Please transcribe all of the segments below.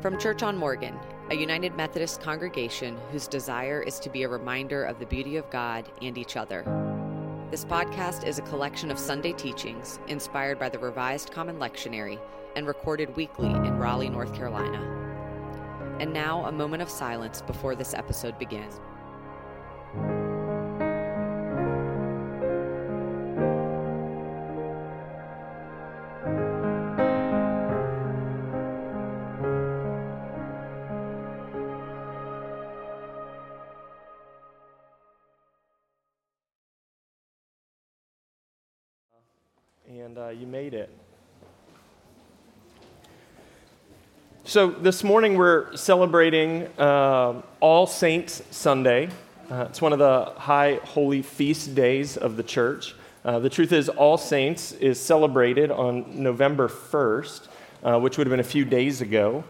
From Church on Morgan, a United Methodist congregation whose desire is to be a reminder of the beauty of God and each other. This podcast is a collection of Sunday teachings inspired by the Revised Common Lectionary and recorded weekly in Raleigh, North Carolina. And now, a moment of silence before this episode begins. Made it. So, this morning we're celebrating uh, All Saints Sunday. Uh, it's one of the high holy feast days of the church. Uh, the truth is, All Saints is celebrated on November 1st, uh, which would have been a few days ago.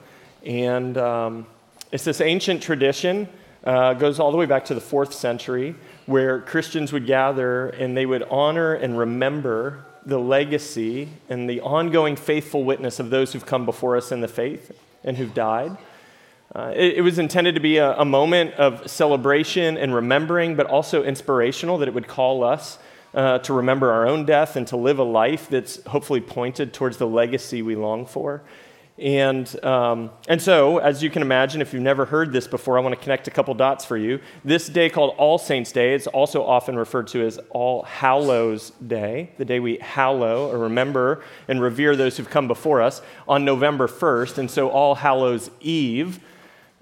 And um, it's this ancient tradition, uh, goes all the way back to the fourth century, where Christians would gather and they would honor and remember the legacy and the ongoing faithful witness of those who've come before us in the faith and who've died. Uh, it, it, was intended to be a, a, moment of celebration and remembering, but also inspirational, that it would call us uh, to remember our own death and to live a life that's hopefully pointed towards the legacy we long for. And, um, and so, as you can imagine, if you've never heard this before, I want to connect a couple dots for you. This day called All Saints' Day is also often referred to as All Hallows' Day, the day we hallow or remember and revere those who've come before us on November 1st. And so, All Hallows' Eve,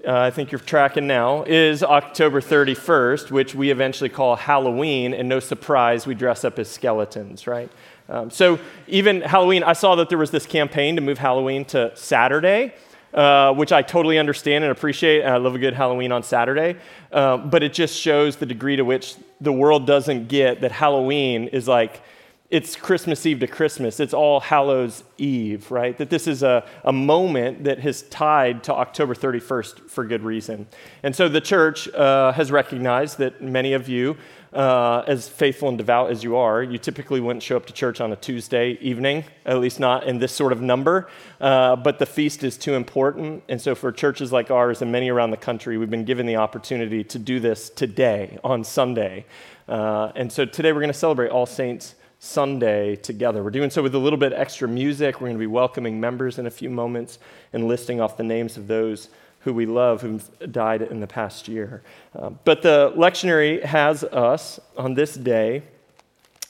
uh, I think you're tracking now, is October 31st, which we eventually call Halloween. And no surprise, we dress up as skeletons, right? Um, so even Halloween, I saw that there was this campaign to move Halloween to Saturday, uh, which I totally understand and appreciate. And I love a good Halloween on Saturday. Uh, but it just shows the degree to which the world doesn't get that Halloween is like, it's Christmas Eve to Christmas. It's all Hallows Eve, right? That this is a, a moment that has tied to October 31st for good reason. And so the church uh, has recognized that many of you uh, as faithful and devout as you are, you typically wouldn't show up to church on a Tuesday evening, at least not in this sort of number. Uh, but the feast is too important. And so, for churches like ours and many around the country, we've been given the opportunity to do this today, on Sunday. Uh, and so, today we're going to celebrate All Saints Sunday together. We're doing so with a little bit extra music. We're going to be welcoming members in a few moments and listing off the names of those who we love who've died in the past year. Uh, but the lectionary has us on this day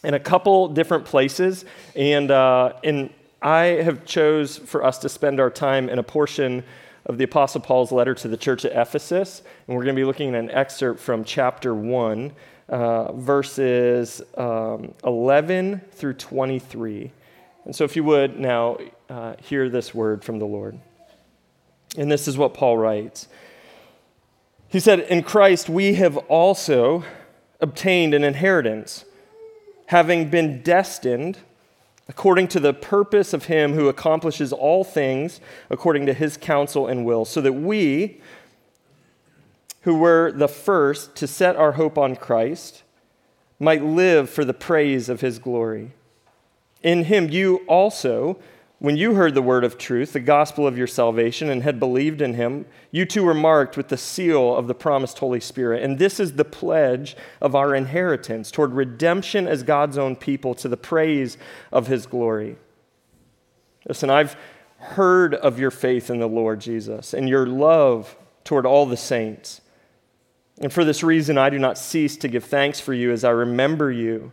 in a couple different places, and, uh, and I have chose for us to spend our time in a portion of the Apostle Paul's letter to the church at Ephesus, and we're going to be looking at an excerpt from chapter 1, uh, verses um, 11 through 23. And so, if you would now uh, hear this word from the Lord. And this is what Paul writes. He said, In Christ we have also obtained an inheritance, having been destined according to the purpose of him who accomplishes all things according to his counsel and will, so that we, who were the first to set our hope on Christ, might live for the praise of his glory. In him you also when you heard the word of truth, the gospel of your salvation, and had believed in him, you too were marked with the seal of the promised Holy Spirit. And this is the pledge of our inheritance toward redemption as God's own people to the praise of his glory. Listen, I've heard of your faith in the Lord Jesus and your love toward all the saints. And for this reason, I do not cease to give thanks for you as I remember you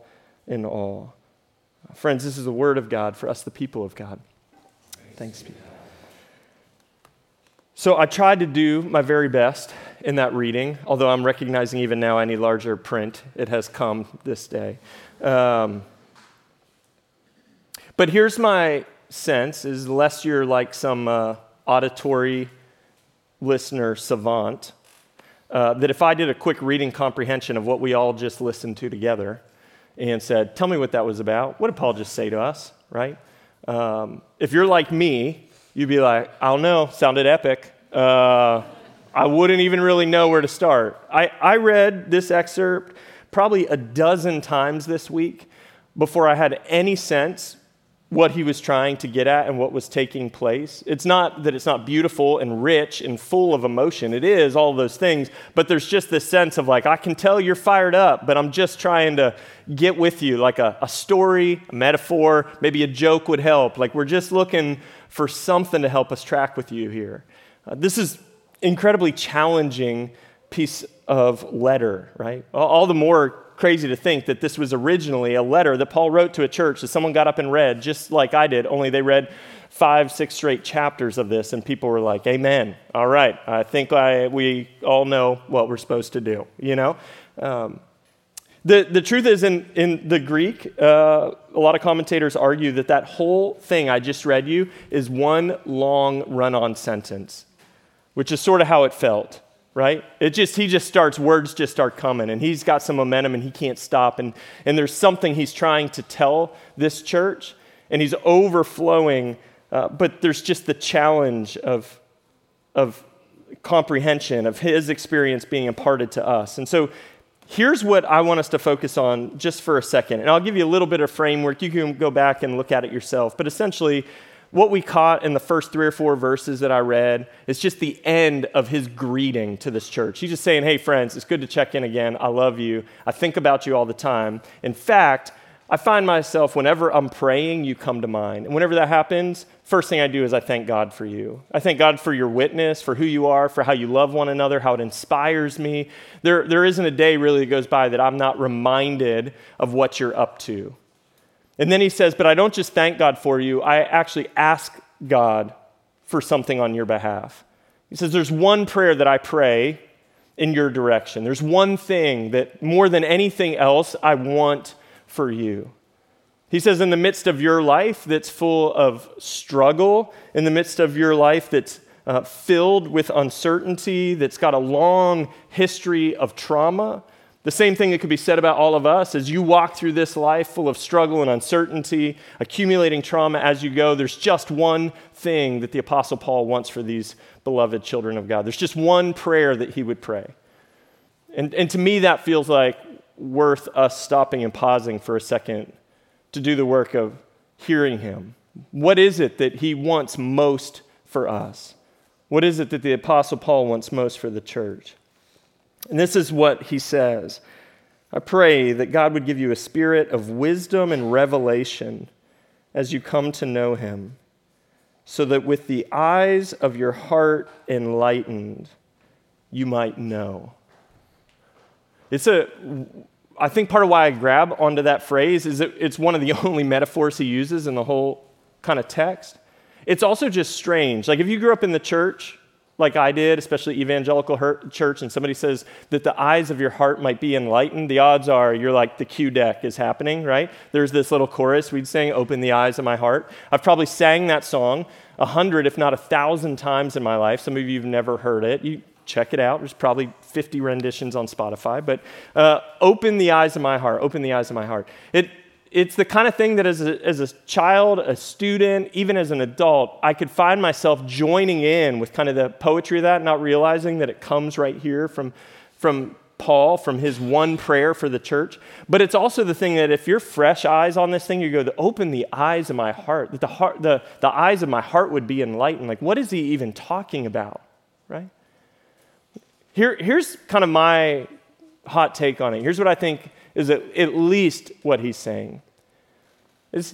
in all. Friends, this is the word of God for us, the people of God. Thanks be. So I tried to do my very best in that reading, although I'm recognizing even now need larger print. It has come this day. Um, but here's my sense is lest you're like some uh, auditory listener savant, uh, that if I did a quick reading comprehension of what we all just listened to together and said, Tell me what that was about, what did Paul just say to us, right? Um, if you're like me, you'd be like, I don't know, sounded epic. Uh, I wouldn't even really know where to start. I, I read this excerpt probably a dozen times this week before I had any sense what he was trying to get at and what was taking place. It's not that it's not beautiful and rich and full of emotion. It is all those things, but there's just this sense of like, I can tell you're fired up, but I'm just trying to get with you. Like a, a story, a metaphor, maybe a joke would help. Like we're just looking for something to help us track with you here. Uh, this is incredibly challenging piece of letter, right? All the more crazy to think that this was originally a letter that Paul wrote to a church that someone got up and read, just like I did, only they read five, six straight chapters of this, and people were like, Amen. All right, I think I, we all know what we're supposed to do, you know? Um, the, the truth is, in, in the Greek, uh, a lot of commentators argue that that whole thing I just read you is one long run on sentence, which is sort of how it felt right? It just he just starts words just start coming and he's got some momentum and he can't stop and and there's something he's trying to tell this church and he's overflowing uh, but there's just the challenge of of comprehension of his experience being imparted to us. And so here's what I want us to focus on just for a second. And I'll give you a little bit of framework. You can go back and look at it yourself. But essentially, what we caught in the first three or four verses that I read is just the end of his greeting to this church. He's just saying, Hey, friends, it's good to check in again. I love you. I think about you all the time. In fact, I find myself, whenever I'm praying, you come to mind. And whenever that happens, first thing I do is I thank God for you. I thank God for your witness, for who you are, for how you love one another, how it inspires me. There, there isn't a day really that goes by that I'm not reminded of what you're up to. And then he says, But I don't just thank God for you, I actually ask God for something on your behalf. He says, There's one prayer that I pray in your direction. There's one thing that more than anything else I want for you. He says, in the midst of your life that's full of struggle, in the midst of your life that's uh, filled with uncertainty, that's got a long history of trauma, the same thing that could be said about all of us as you walk through this life full of struggle and uncertainty, accumulating trauma as you go. There's just one thing that the Apostle Paul wants for these beloved children of God. There's just one prayer that he would pray. And, and to me, that feels like worth us stopping and pausing for a second to do the work of hearing him. What is it that he wants most for us? What is it that the Apostle Paul wants most for the church? And this is what he says I pray that God would give you a spirit of wisdom and revelation as you come to know him, so that with the eyes of your heart enlightened, you might know. It's a, I think part of why I grab onto that phrase is that it's one of the only metaphors he uses in the whole kind of text. It's also just strange. Like if you grew up in the church, like I did, especially evangelical church, and somebody says that the eyes of your heart might be enlightened, the odds are you're like the Q deck is happening, right? There's this little chorus we'd sing, Open the Eyes of My Heart. I've probably sang that song a hundred, if not a thousand times in my life. Some of you have never heard it. You check it out. There's probably 50 renditions on Spotify. But uh, Open the Eyes of My Heart, Open the Eyes of My Heart. It, it's the kind of thing that as a, as a child, a student, even as an adult, I could find myself joining in with kind of the poetry of that, not realizing that it comes right here from, from Paul, from his one prayer for the church. But it's also the thing that if you're fresh eyes on this thing, you go, to open the eyes of my heart, that the, heart, the, the eyes of my heart would be enlightened. Like, what is he even talking about, right? Here, here's kind of my hot take on it. Here's what I think is at least what he's saying.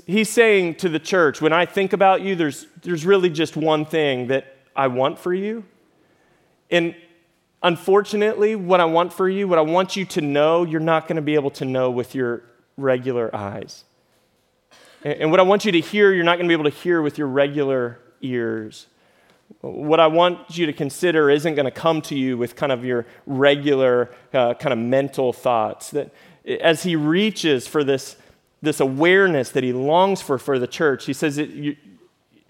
He's saying to the church, when I think about you, there's, there's really just one thing that I want for you. And unfortunately, what I want for you, what I want you to know, you're not going to be able to know with your regular eyes. And what I want you to hear, you're not going to be able to hear with your regular ears. What I want you to consider isn't going to come to you with kind of your regular uh, kind of mental thoughts. That as he reaches for this, this awareness that he longs for for the church, he says, it, you,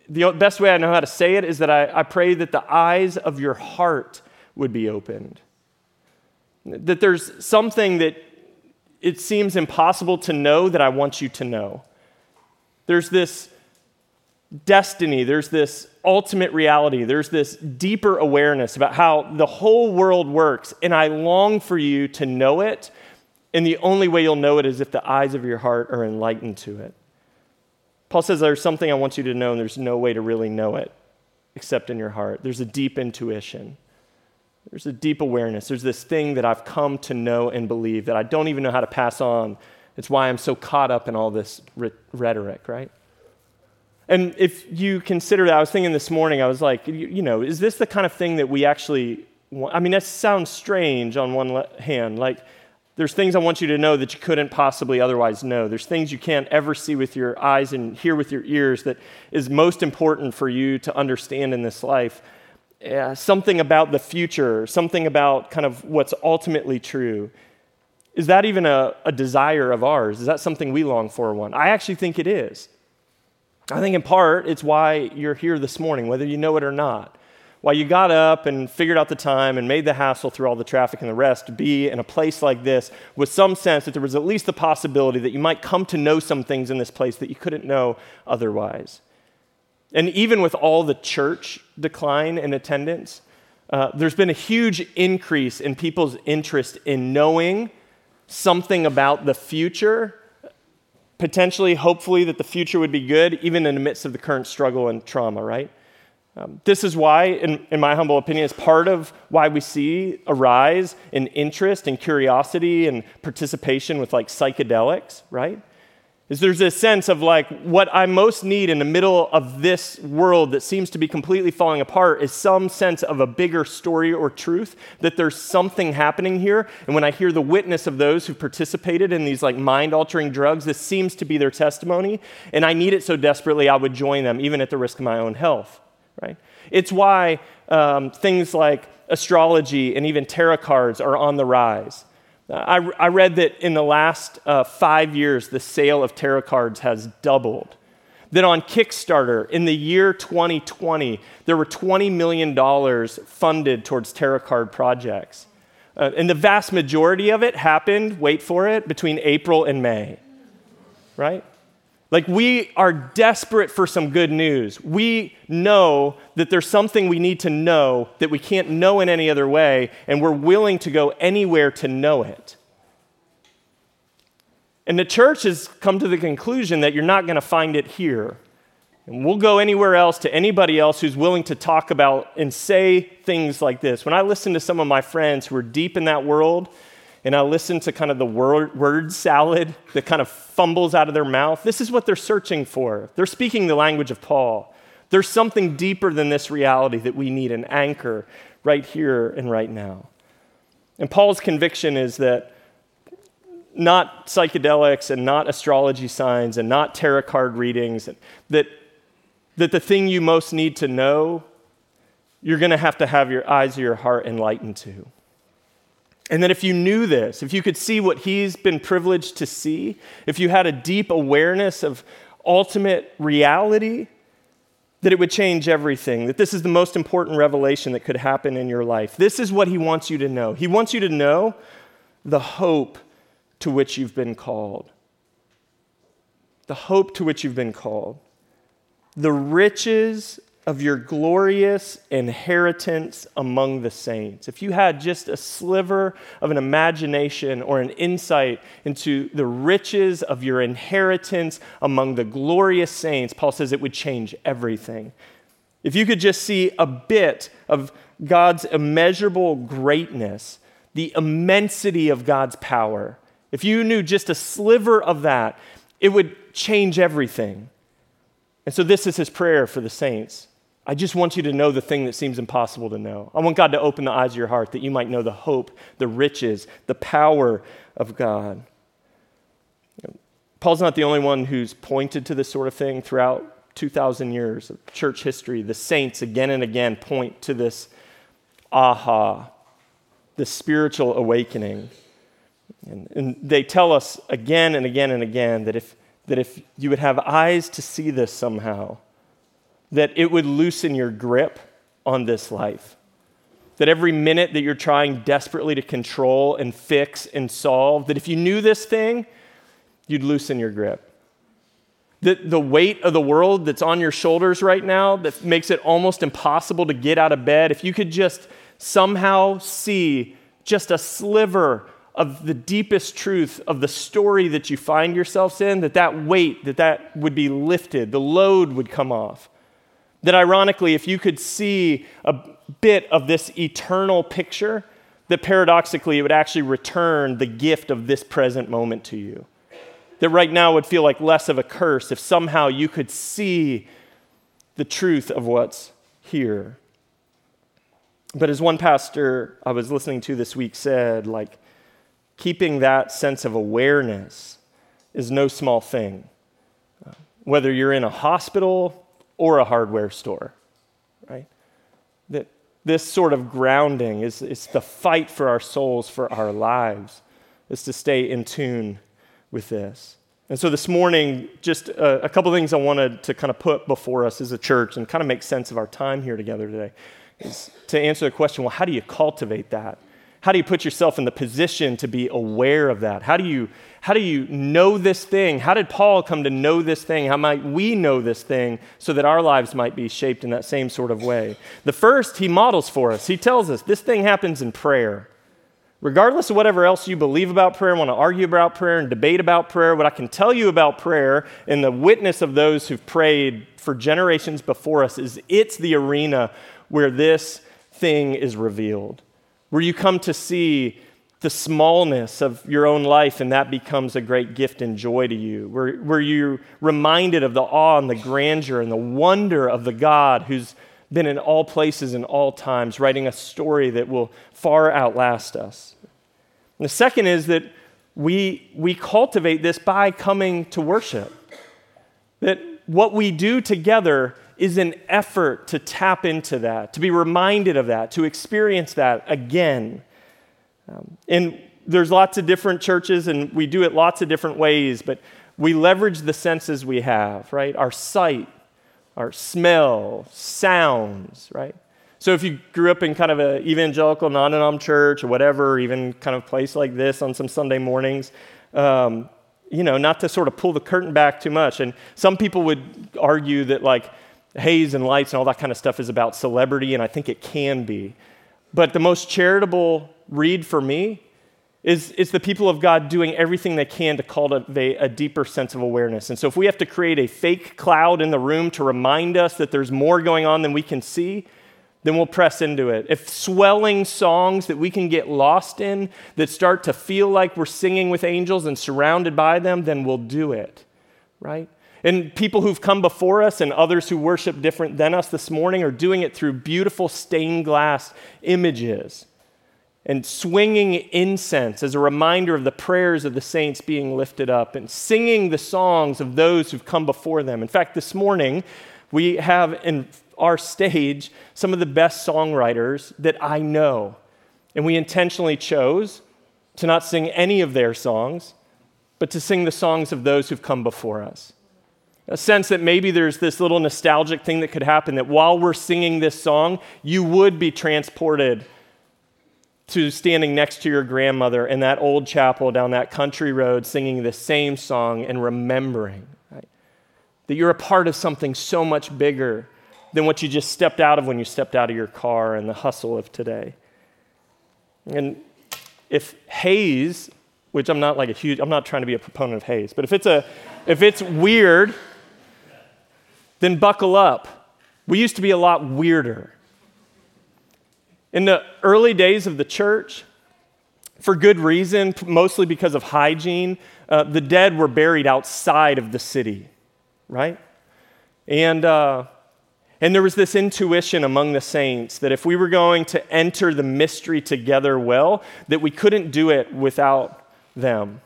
the best way I know how to say it is that I, I pray that the eyes of your heart would be opened. That there's something that it seems impossible to know that I want you to know. There's this destiny, there's this ultimate reality, there's this deeper awareness about how the whole world works, and I long for you to know it. And the only way you'll know it is if the eyes of your heart are enlightened to it. Paul says there's something I want you to know, and there's no way to really know it except in your heart. There's a deep intuition. There's a deep awareness. There's this thing that I've come to know and believe that I don't even know how to pass on. It's why I'm so caught up in all this rhetoric, right? And if you consider that, I was thinking this morning, I was like, you, you know, is this the kind of thing that we actually want? I mean, that sounds strange on one hand. Like, there's things I want you to know that you couldn't possibly otherwise know. There's things you can't ever see with your eyes and hear with your ears that is most important for you to understand in this life. Yeah, something about the future, something about kind of what's ultimately true. Is that even a, a desire of ours? Is that something we long for, one? I actually think it is. I think in part it's why you're here this morning, whether you know it or not why you got up and figured out the time and made the hassle through all the traffic and the rest to be in a place like this with some sense that there was at least the possibility that you might come to know some things in this place that you couldn't know otherwise. And even with all the church decline in attendance, uh, there's been a huge increase in people's interest in knowing something about the future, potentially, hopefully, that the future would be good, even in the midst of the current struggle and trauma, right? Um, this is why, in, in, my humble opinion, is part of why we see a rise in interest and curiosity and participation with like psychedelics, right? Is there's this sense of like what I most need in the middle of this world that seems to be completely falling apart is some sense of a bigger story or truth, that there's something happening here. And when I hear the witness of those who participated in these like mind altering drugs, this seems to be their testimony. And I need it so desperately, I would join them, even at the risk of my own health right? It's why um, things like astrology and even tarot cards are on the rise. I, I read that in the last uh, five years, the sale of tarot cards has doubled. That on Kickstarter, in the year 2020, there were $20 million funded towards tarot card projects. Uh, and the vast majority of it happened, wait for it, between April and May, right? Like, we are desperate for some good news. We know that there's something we need to know that we can't know in any other way, and we're willing to go anywhere to know it. And the church has come to the conclusion that you're not going to find it here. And we'll go anywhere else to anybody else who's willing to talk about and say things like this. When I listen to some of my friends who are deep in that world, and I listen to kind of the word, salad that kind of fumbles out of their mouth, this is what they're searching for. They're speaking the language of Paul. There's something deeper than this reality that we need an anchor right here and right now. And Paul's conviction is that not psychedelics and not astrology signs and not tarot card readings, that, that the thing you most need to know, you're going to have to have your eyes or your heart enlightened to. And that if you knew this, if you could see what he's been privileged to see, if you had a deep awareness of ultimate reality, that it would change everything, that this is the most important revelation that could happen in your life. This is what he wants you to know. He wants you to know the hope to which you've been called. The hope to which you've been called. The riches of your glorious inheritance among the saints. If you had just a sliver of an imagination or an insight into the riches of your inheritance among the glorious saints, Paul says it would change everything. If you could just see a bit of God's immeasurable greatness, the immensity of God's power, if you knew just a sliver of that, it would change everything. And so, this is his prayer for the saints. I just want you to know the thing that seems impossible to know. I want God to open the eyes of your heart that you might know the hope, the riches, the power of God. Paul's not the only one who's pointed to this sort of thing throughout 2,000 years of church history. The saints again and again point to this aha, the spiritual awakening. And, and, they tell us again and again and again that if, that if you would have eyes to see this somehow, that it would loosen your grip on this life. That every minute that you're trying desperately to control and fix and solve, that if you knew this thing, you'd loosen your grip. That the weight of the world that's on your shoulders right now, that makes it almost impossible to get out of bed, if you could just somehow see just a sliver of the deepest truth of the story that you find yourselves in, that that weight, that that would be lifted, the load would come off. That ironically, if you could see a bit of this eternal picture, that paradoxically it would actually return the gift of this present moment to you. That right now would feel like less of a curse if somehow you could see the truth of what's here. But as one pastor I was listening to this week said, like, keeping that sense of awareness is no small thing. Whether you're in a hospital or a hardware store, right? That this sort of grounding is, is the fight for our souls, for our lives, is to stay in tune with this. And so this morning, just a, a couple things I wanted to kind of put before us as a church and kind of make sense of our time here together today is to answer the question well, how do you cultivate that? How do you put yourself in the position to be aware of that? How do you, how do you know this thing? How did Paul come to know this thing? How might we know this thing so that our lives might be shaped in that same sort of way? The first, he models for us. He tells us this thing happens in prayer. Regardless of whatever else you believe about prayer, want to argue about prayer and debate about prayer, what I can tell you about prayer and the witness of those who've prayed for generations before us is it's the arena where this thing is revealed where you come to see the smallness of your own life, and that becomes a great gift and joy to you, where, where you're reminded of the awe and the grandeur and the wonder of the God who's been in all places and all times, writing a story that will far outlast us. And the second is that we, we cultivate this by coming to worship. That what we do together is an effort to tap into that, to be reminded of that, to experience that again. Um, and there's lots of different churches, and we do it lots of different ways, but we leverage the senses we have, right? Our sight, our smell, sounds, right? So if you grew up in kind of an evangelical, non church or whatever, or even kind of place like this on some Sunday mornings, um, you know, not to sort of pull the curtain back too much. And some people would argue that, like, haze and lights and all that kind of stuff is about celebrity, and I think it can be. But the most charitable read for me is, is the people of God doing everything they can to cultivate a deeper sense of awareness. And so, if we have to create a fake cloud in the room to remind us that there's more going on than we can see, then we'll press into it. If swelling songs that we can get lost in that start to feel like we're singing with angels and surrounded by them, then we'll do it, right? And people who've come before us and others who worship different than us this morning are doing it through beautiful stained glass images and swinging incense as a reminder of the prayers of the saints being lifted up and singing the songs of those who've come before them. In fact, this morning, we have in our stage some of the best songwriters that I know. And we intentionally chose to not sing any of their songs, but to sing the songs of those who've come before us a sense that maybe there's this little nostalgic thing that could happen that while we're singing this song, you would be transported to standing next to your grandmother in that old chapel down that country road singing the same song and remembering right? that you're a part of something so much bigger than what you just stepped out of when you stepped out of your car and the hustle of today. And if haze, which I'm not like a huge, I'm not trying to be a proponent of haze, but if it's a, if it's weird then buckle up. We used to be a lot weirder. In the early days of the church, for good reason, mostly because of hygiene, uh, the dead were buried outside of the city, right? And, uh, And there was this intuition among the saints that if we were going to enter the mystery together well, that we couldn't do it without them.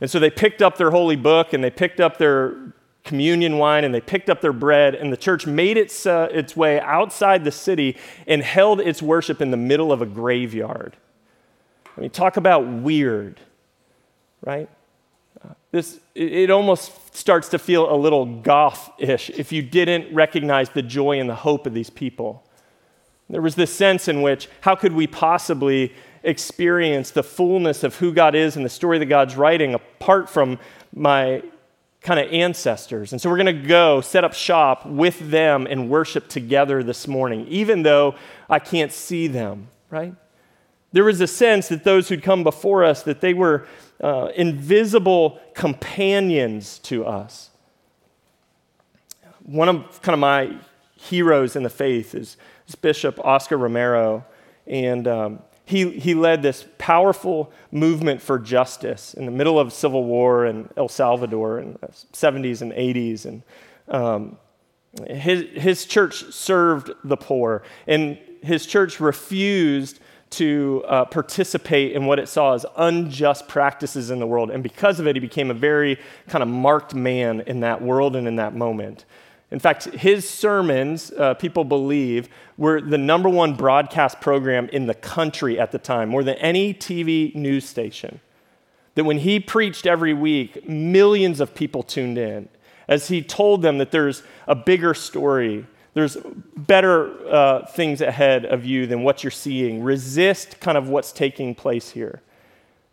And so they picked up their holy book and they picked up their communion wine and they picked up their bread, and the church made its, uh, its way outside the city and held its worship in the middle of a graveyard. I mean, talk about weird, right? this, it almost starts to feel a little goth ish if you didn't recognize the joy and the hope of these people. There was this sense in which, how could we possibly experience the fullness of who God is and the story that God's writing apart from my kind of ancestors? And so we're going to go set up shop with them and worship together this morning, even though I can't see them, right? There was a sense that those who'd come before us, that they were uh, invisible companions to us. One of kind of my heroes in the faith is, is Bishop Oscar Romero, and um, he, he led this powerful movement for justice in the middle of civil war in El Salvador in the 70s and 80s. And um, his, his church served the poor, and his church refused to uh, participate in what it saw as unjust practices in the world. And because of it, he became a very kind of marked man in that world and in that moment. In fact, his sermons, uh, people believe, were the number one broadcast program in the country at the time, more than any TV news station. That when he preached every week, millions of people tuned in as he told them that there's a bigger story there's better uh, things ahead of you than what you're seeing. Resist kind of what's taking place here.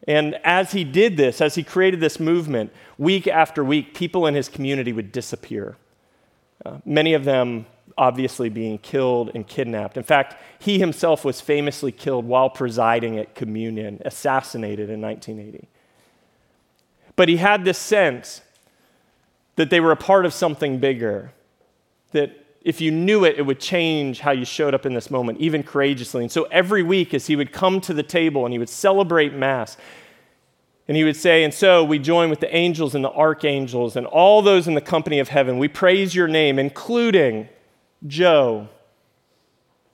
And as he did this, as he created this movement, week after week, people in his community would disappear. Many of them obviously being killed and kidnapped. In fact, he himself was famously killed while presiding at communion, assassinated in 1980. But he had this sense that they were a part of something bigger, that if you knew it, it would change how you showed up in this moment, even courageously. And so every week, as he would come to the table and he would celebrate Mass, and he would say, And so we join with the angels and the archangels and all those in the company of heaven. We praise your name, including Joe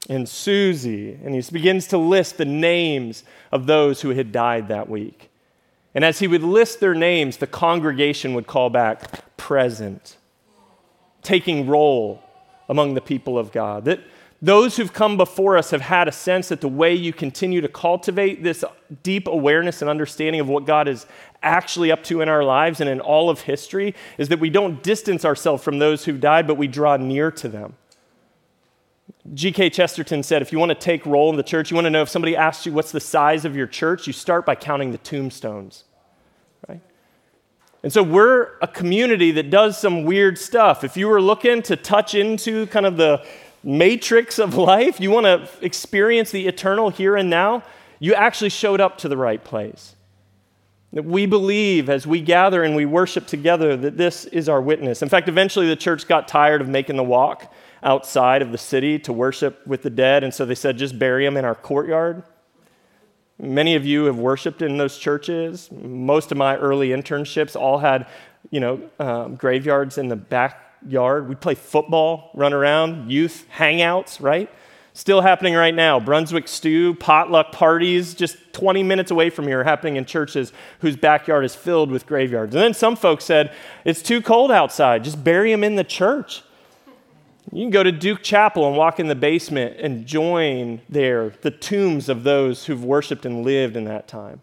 and Susie. And he begins to list the names of those who had died that week. And as he would list their names, the congregation would call back, present, taking roll among the people of God. That those who've come before us have had a sense that the way you continue to cultivate this deep awareness and understanding of what God is actually up to in our lives and in all of history is that we don't distance ourselves from those who've died, but we draw near to them. G.K. Chesterton said if you want to take roll in the church, you want to know if somebody asks you what's the size of your church, you start by counting the tombstones. Right? And so we're a community that does some weird stuff. If you were looking to touch into kind of the matrix of life, you want to experience the eternal here and now, you actually showed up to the right place. That we believe as we gather and we worship together that this is our witness. In fact, eventually the church got tired of making the walk outside of the city to worship with the dead, and so they said, just bury them in our courtyard. Many of you have worshiped in those churches. Most of my early internships all had, you know, um, graveyards in the backyard. We'd play football, run around, youth hangouts, right? Still happening right now. Brunswick stew, potluck parties, just 20 minutes away from here, happening in churches whose backyard is filled with graveyards. And then some folks said, it's too cold outside, just bury them in the church. You can go to Duke Chapel and walk in the basement and join there the tombs of those who've worshiped and lived in that time.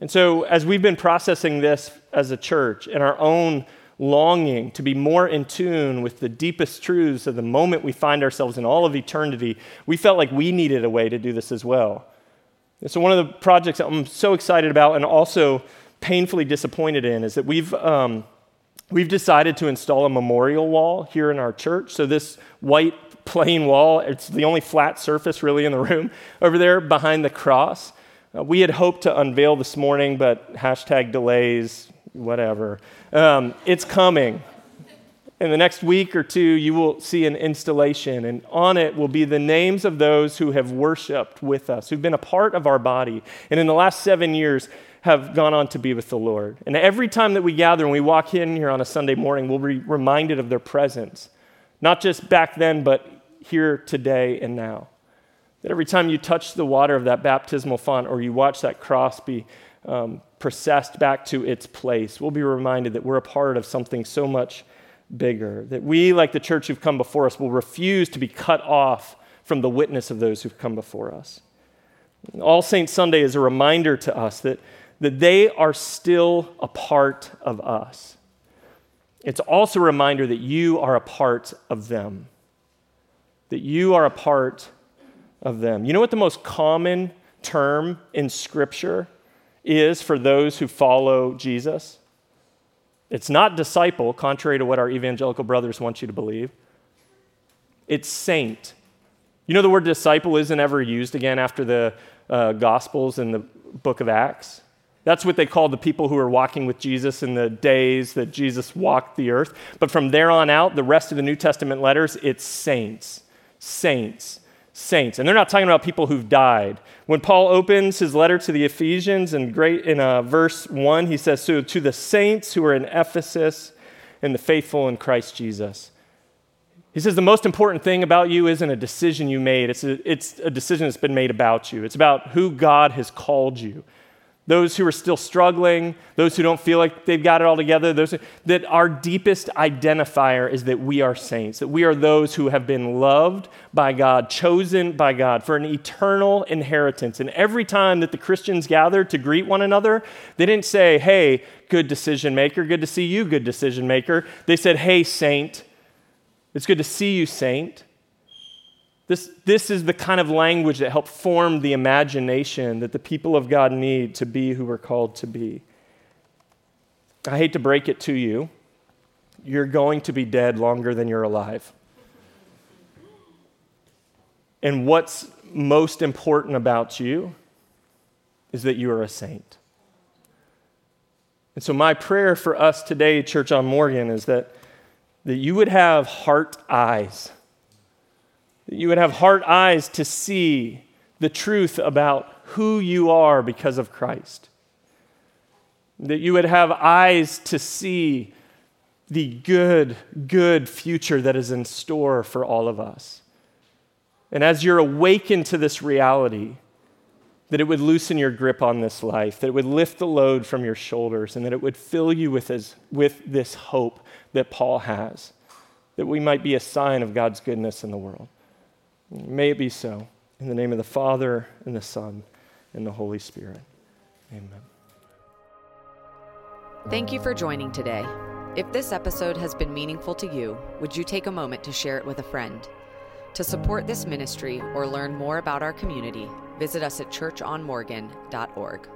And so, as we've been processing this as a church and our own longing to be more in tune with the deepest truths of the moment we find ourselves in all of eternity, we felt like we needed a way to do this as well. And so, one of the projects that I'm so excited about and also painfully disappointed in is that we've. Um, We've decided to install a memorial wall here in our church. So, this white plain wall, it's the only flat surface really in the room over there behind the cross. Uh, we had hoped to unveil this morning, but hashtag delays, whatever. Um, it's coming. In the next week or two, you will see an installation, and on it will be the names of those who have worshiped with us, who've been a part of our body. And in the last seven years, have gone on to be with the Lord. And every time that we gather and we walk in here on a Sunday morning, we'll be reminded of their presence not just back then, but here today and now. That every time you touch the water of that baptismal font or you watch that cross be um, processed back to its place, we'll be reminded that we're a part of something so much bigger. That we, like the church who've come before us, will refuse to be cut off from the witness of those who've come before us. All Saints Sunday is a reminder to us that, that they are still a part of us. It's also a reminder that you are a part of them. That you are a part of them. You know what the most common term in Scripture is for those who follow Jesus? It's not disciple, contrary to what our evangelical brothers want you to believe. It's saint. You know, the word disciple isn't ever used again after the uh, Gospels and the book of Acts. That's what they called the people who were walking with Jesus in the days that Jesus walked the earth. But from there on out, the rest of the New Testament letters, it's saints. Saints saints. And they're not talking about people who've died. When Paul opens his letter to the Ephesians in, great, in uh, verse 1, he says, So to the saints who are in Ephesus and the faithful in Christ Jesus. He says, The most important thing about you isn't a decision you made, it's a, it's a decision that's been made about you. It's about who God has called you those who are still struggling, those who don't feel like they've got it all together, those that our deepest identifier is that we are saints, that we are those who have been loved by God, chosen by God for an eternal inheritance. And every time that the Christians gathered to greet one another, they didn't say, "Hey, good decision maker, good to see you, good decision maker." They said, "Hey, saint, it's good to see you, saint." This, this is the kind of language that helped form the imagination that the people of God need to be who we're called to be. I hate to break it to you. You're going to be dead longer than you're alive. And what's most important about you is that you are a saint. And so, my prayer for us today, Church on Morgan, is that, that you would have heart eyes you would have heart eyes to see the truth about who you are because of Christ. That you would have eyes to see the good, good future that is in store for all of us. And as you're awakened to this reality, that it would loosen your grip on this life, that it would lift the load from your shoulders, and that it would fill you with with this hope that Paul has, that we might be a sign of God's goodness in the world. May it be so. In the name of the Father, and the Son, and the Holy Spirit. Amen. Thank you for joining today. If this episode has been meaningful to you, would you take a moment to share it with a friend? To support this ministry or learn more about our community, visit us at churchonmorgan.org.